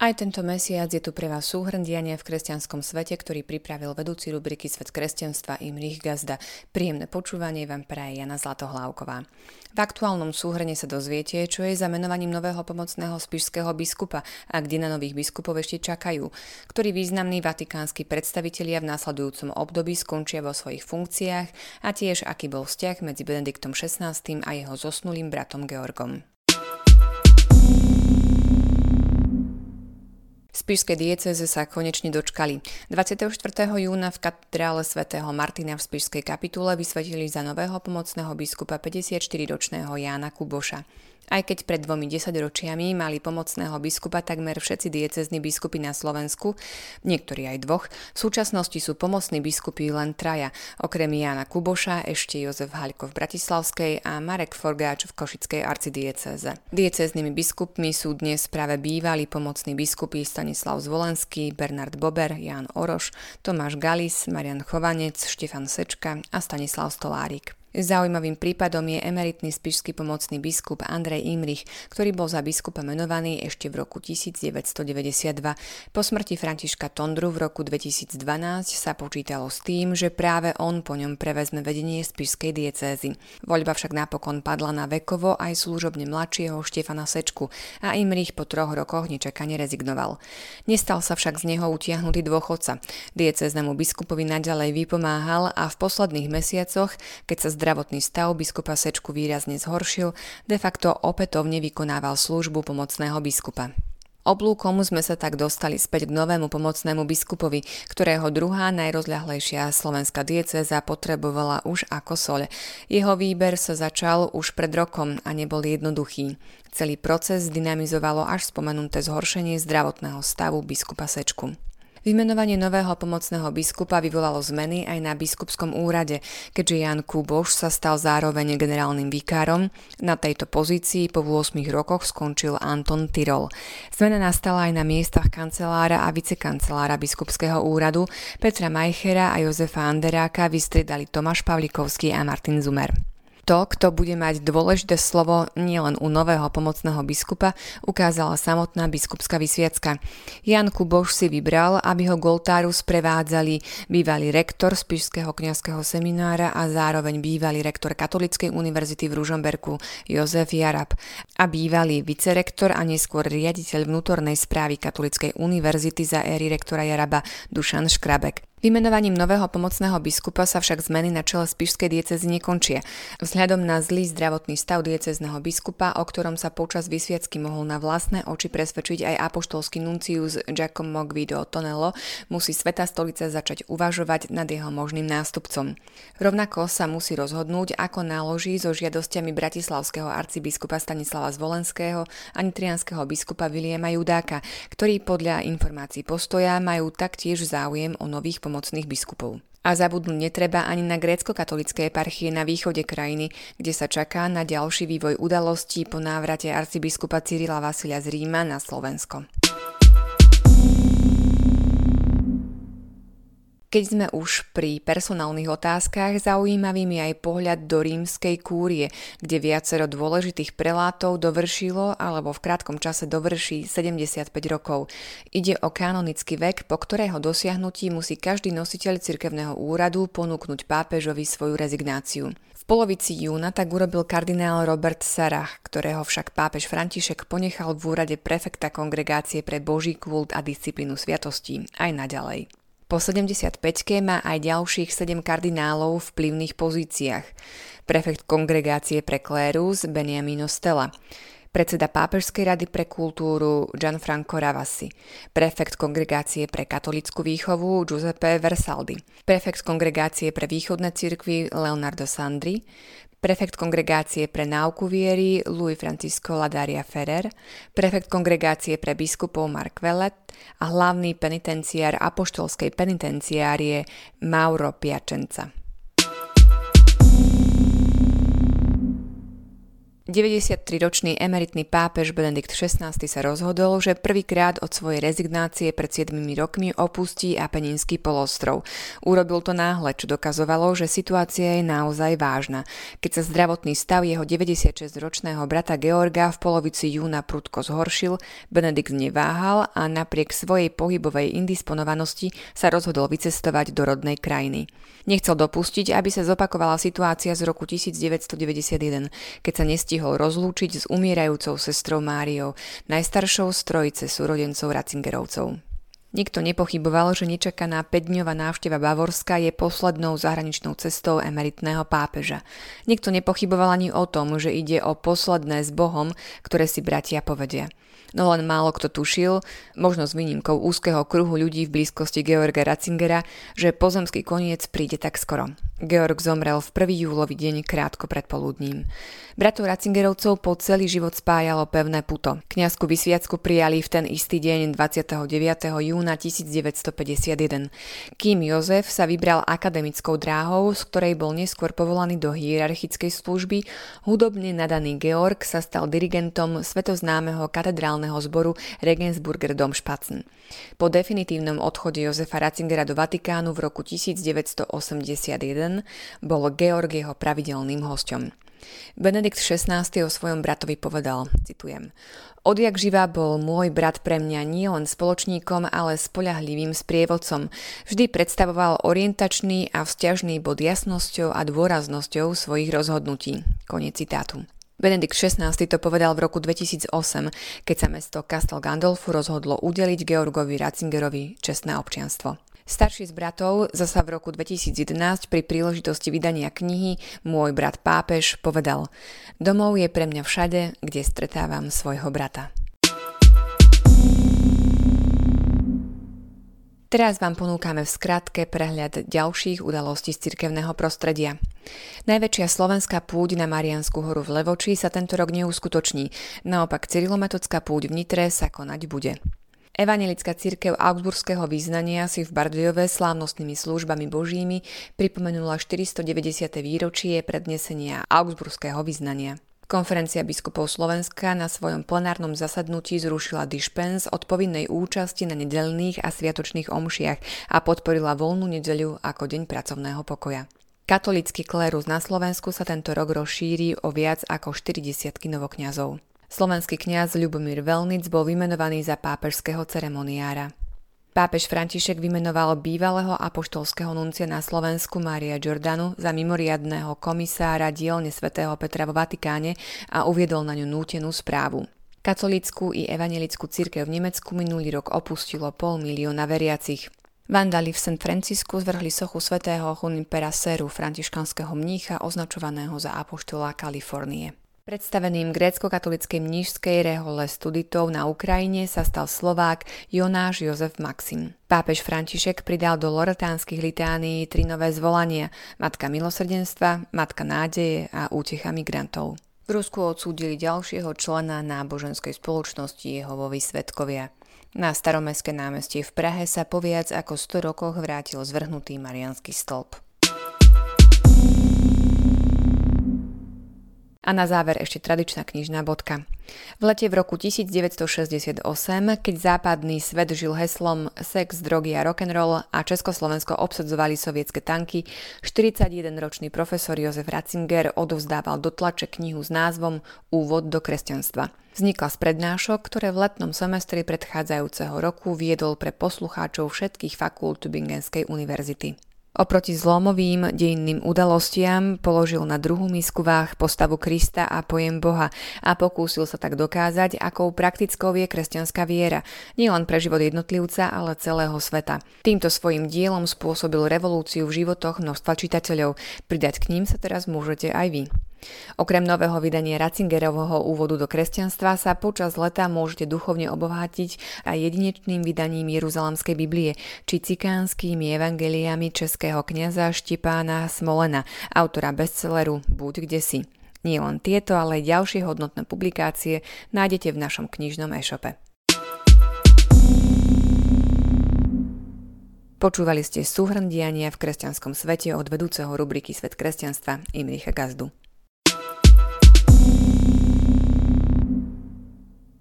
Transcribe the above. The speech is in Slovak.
Aj tento mesiac je tu pre vás súhrn diania v kresťanskom svete, ktorý pripravil vedúci rubriky Svet kresťanstva Imrich Gazda. Príjemné počúvanie vám praje Jana Zlatohlávková. V aktuálnom súhrne sa dozviete, čo je za menovaním nového pomocného spišského biskupa a kde na nových biskupov ešte čakajú, ktorí významní vatikánsky predstavitelia v následujúcom období skončia vo svojich funkciách a tiež aký bol vzťah medzi Benediktom XVI a jeho zosnulým bratom Georgom. Spišské dieceze sa konečne dočkali. 24. júna v katedrále svätého Martina v Spišskej kapitule vysvetili za nového pomocného biskupa 54-ročného Jána Kuboša. Aj keď pred dvomi desaťročiami mali pomocného biskupa takmer všetci diecezní biskupy na Slovensku, niektorí aj dvoch, v súčasnosti sú pomocní biskupy len traja, okrem Jana Kuboša, ešte Jozef Haľko v Bratislavskej a Marek Forgáč v Košickej arcidieceze. Dieceznými biskupmi sú dnes práve bývalí pomocní biskupy Stanislav Zvolenský, Bernard Bober, Jan Oroš, Tomáš Galis, Marian Chovanec, Štefan Sečka a Stanislav Stolárik. Zaujímavým prípadom je emeritný spišský pomocný biskup Andrej Imrich, ktorý bol za biskupa menovaný ešte v roku 1992. Po smrti Františka Tondru v roku 2012 sa počítalo s tým, že práve on po ňom prevezme vedenie spišskej diecézy. Voľba však napokon padla na vekovo aj služobne mladšieho Štefana Sečku a Imrich po troch rokoch nečakane rezignoval. Nestal sa však z neho utiahnutý dôchodca. Diecéznemu biskupovi naďalej vypomáhal a v posledných mesiacoch, keď sa zdravotný stav biskupa Sečku výrazne zhoršil, de facto opätovne vykonával službu pomocného biskupa. Oblúkom sme sa tak dostali späť k novému pomocnému biskupovi, ktorého druhá najrozľahlejšia slovenská diecéza potrebovala už ako soľ. Jeho výber sa začal už pred rokom a nebol jednoduchý. Celý proces dynamizovalo až spomenuté zhoršenie zdravotného stavu biskupa Sečku. Vymenovanie nového pomocného biskupa vyvolalo zmeny aj na biskupskom úrade, keďže Jan Kuboš sa stal zároveň generálnym vikárom. Na tejto pozícii po 8 rokoch skončil Anton Tyrol. Zmena nastala aj na miestach kancelára a vicekancelára biskupského úradu. Petra Majchera a Jozefa Anderáka vystriedali Tomáš Pavlikovský a Martin Zumer. To, kto bude mať dôležité slovo nielen u nového pomocného biskupa, ukázala samotná biskupská vysviacka. Jan Kuboš si vybral, aby ho Goltáru sprevádzali bývalý rektor z Pišského kňazského seminára a zároveň bývalý rektor Katolíckej univerzity v Ružomberku Jozef Jarab a bývalý vicerektor a neskôr riaditeľ vnútornej správy Katolíckej univerzity za éry rektora Jaraba Dušan Škrabek. Vymenovaním nového pomocného biskupa sa však zmeny na čele spišskej diecezy nekončia. Vzhľadom na zlý zdravotný stav diecezného biskupa, o ktorom sa počas vysviacky mohol na vlastné oči presvedčiť aj apoštolský nuncius Giacomo Guido Tonello, musí Sveta stolica začať uvažovať nad jeho možným nástupcom. Rovnako sa musí rozhodnúť, ako náloží so žiadosťami bratislavského arcibiskupa Stanislava Zvolenského a nitrianského biskupa Viliema Judáka, ktorí podľa informácií postoja majú taktiež záujem o nových pomocných biskupov. A zabudnúť netreba ani na grécko-katolické eparchie na východe krajiny, kde sa čaká na ďalší vývoj udalostí po návrate arcibiskupa Cyrila Vasilia z Ríma na Slovensko. Keď sme už pri personálnych otázkach, zaujímavým je aj pohľad do rímskej kúrie, kde viacero dôležitých prelátov dovršilo alebo v krátkom čase dovrší 75 rokov. Ide o kanonický vek, po ktorého dosiahnutí musí každý nositeľ cirkevného úradu ponúknuť pápežovi svoju rezignáciu. V polovici júna tak urobil kardinál Robert Sarah, ktorého však pápež František ponechal v úrade prefekta kongregácie pre boží kult a disciplínu sviatostí aj naďalej. Po 75-ke má aj ďalších 7 kardinálov v vplyvných pozíciách. Prefekt kongregácie pre klérus Beniamino Stella, predseda Pápežskej rady pre kultúru Gianfranco Ravasi, prefekt kongregácie pre katolickú výchovu Giuseppe Versaldi, prefekt kongregácie pre východné cirkvy Leonardo Sandri, prefekt kongregácie pre náuku viery Louis Francisco Ladaria Ferrer, prefekt kongregácie pre biskupov Mark Vellet a hlavný penitenciár apoštolskej penitenciárie Mauro Piacenza. 93-ročný emeritný pápež Benedikt XVI sa rozhodol, že prvýkrát od svojej rezignácie pred 7 rokmi opustí Apeninský polostrov. Urobil to náhle, čo dokazovalo, že situácia je naozaj vážna. Keď sa zdravotný stav jeho 96-ročného brata Georga v polovici júna prudko zhoršil, Benedikt neváhal a napriek svojej pohybovej indisponovanosti sa rozhodol vycestovať do rodnej krajiny. Nechcel dopustiť, aby sa zopakovala situácia z roku 1991, keď sa nestihol stihol rozlúčiť s umierajúcou sestrou Máriou, najstaršou z trojice súrodencov Ratzingerovcov. Nikto nepochyboval, že nečakaná 5-dňová návšteva Bavorska je poslednou zahraničnou cestou emeritného pápeža. Nikto nepochyboval ani o tom, že ide o posledné s Bohom, ktoré si bratia povedia no len málo kto tušil, možno s výnimkou úzkeho kruhu ľudí v blízkosti Georga Ratzingera, že pozemský koniec príde tak skoro. Georg zomrel v 1. júlový deň krátko pred poludním. Bratov Ratzingerovcov po celý život spájalo pevné puto. Kňazku vysviacku prijali v ten istý deň 29. júna 1951. Kým Jozef sa vybral akademickou dráhou, z ktorej bol neskôr povolaný do hierarchickej služby, hudobne nadaný Georg sa stal dirigentom svetoznámeho katedrálneho zboru Regensburger Domspatzen. Po definitívnom odchode Jozefa Ratzingera do Vatikánu v roku 1981 bol Georg jeho pravidelným hostom. Benedikt XVI o svojom bratovi povedal, citujem, Odjak živá bol môj brat pre mňa nie len spoločníkom, ale spoľahlivým sprievodcom. Vždy predstavoval orientačný a vzťažný bod jasnosťou a dôraznosťou svojich rozhodnutí. Koniec citátu. Benedikt XVI to povedal v roku 2008, keď sa mesto Castel Gandolfu rozhodlo udeliť Georgovi Ratzingerovi čestné občianstvo. Starší z bratov zasa v roku 2011 pri príležitosti vydania knihy Môj brat pápež povedal Domov je pre mňa všade, kde stretávam svojho brata. Teraz vám ponúkame v skratke prehľad ďalších udalostí z cirkevného prostredia. Najväčšia slovenská púť na Mariansku horu v Levoči sa tento rok neuskutoční, naopak cyrilometodská púť v Nitre sa konať bude. Evangelická církev Augsburského význania si v Bardejove slávnostnými službami božími pripomenula 490. výročie prednesenia Augsburského význania. Konferencia biskupov Slovenska na svojom plenárnom zasadnutí zrušila dispens od povinnej účasti na nedelných a sviatočných omšiach a podporila voľnú nedeľu ako deň pracovného pokoja. Katolický klérus na Slovensku sa tento rok rozšíri o viac ako 40 novokňazov. Slovenský kňaz Ľubomír Velnic bol vymenovaný za pápežského ceremoniára. Pápež František vymenoval bývalého apoštolského nuncia na Slovensku Mária Giordanu za mimoriadného komisára dielne svätého Petra vo Vatikáne a uviedol na ňu nútenú správu. Katolickú i evangelickú církev v Nemecku minulý rok opustilo pol milióna veriacich. Vandali v San Francisku zvrhli sochu svätého Junipera Seru, františkanského mnícha označovaného za apoštola Kalifornie. Predstaveným grécko-katolickej mnížskej rehole studitov na Ukrajine sa stal Slovák Jonáš Jozef Maxim. Pápež František pridal do loretánskych litánií tri nové zvolania Matka milosrdenstva, Matka nádeje a útecha migrantov. V Rusku odsúdili ďalšieho člena náboženskej spoločnosti Jehovovi svetkovia. Na staromestské námestie v Prahe sa po viac ako 100 rokoch vrátil zvrhnutý marianský stĺp. A na záver ešte tradičná knižná bodka. V lete v roku 1968, keď západný svet žil heslom sex, drogy a rock'n'roll a Československo obsadzovali sovietske tanky, 41-ročný profesor Jozef Ratzinger odovzdával do tlače knihu s názvom Úvod do kresťanstva. Vznikla z prednášok, ktoré v letnom semestri predchádzajúceho roku viedol pre poslucháčov všetkých fakult Tübingenskej univerzity. Oproti zlomovým dejinným udalostiam položil na druhú misku váh postavu Krista a pojem Boha a pokúsil sa tak dokázať, akou praktickou je kresťanská viera, nielen pre život jednotlivca, ale celého sveta. Týmto svojim dielom spôsobil revolúciu v životoch množstva čitateľov. Pridať k ním sa teraz môžete aj vy. Okrem nového vydania Ratzingerovho úvodu do kresťanstva sa počas leta môžete duchovne obohatiť aj jedinečným vydaním Jeruzalemskej Biblie či cikánskymi evangeliami českého kniaza Štipána Smolena, autora bestselleru Buď kde si. Nie len tieto, ale aj ďalšie hodnotné publikácie nájdete v našom knižnom e-shope. Počúvali ste súhrn diania v kresťanskom svete od vedúceho rubriky Svet kresťanstva Imricha Gazdu.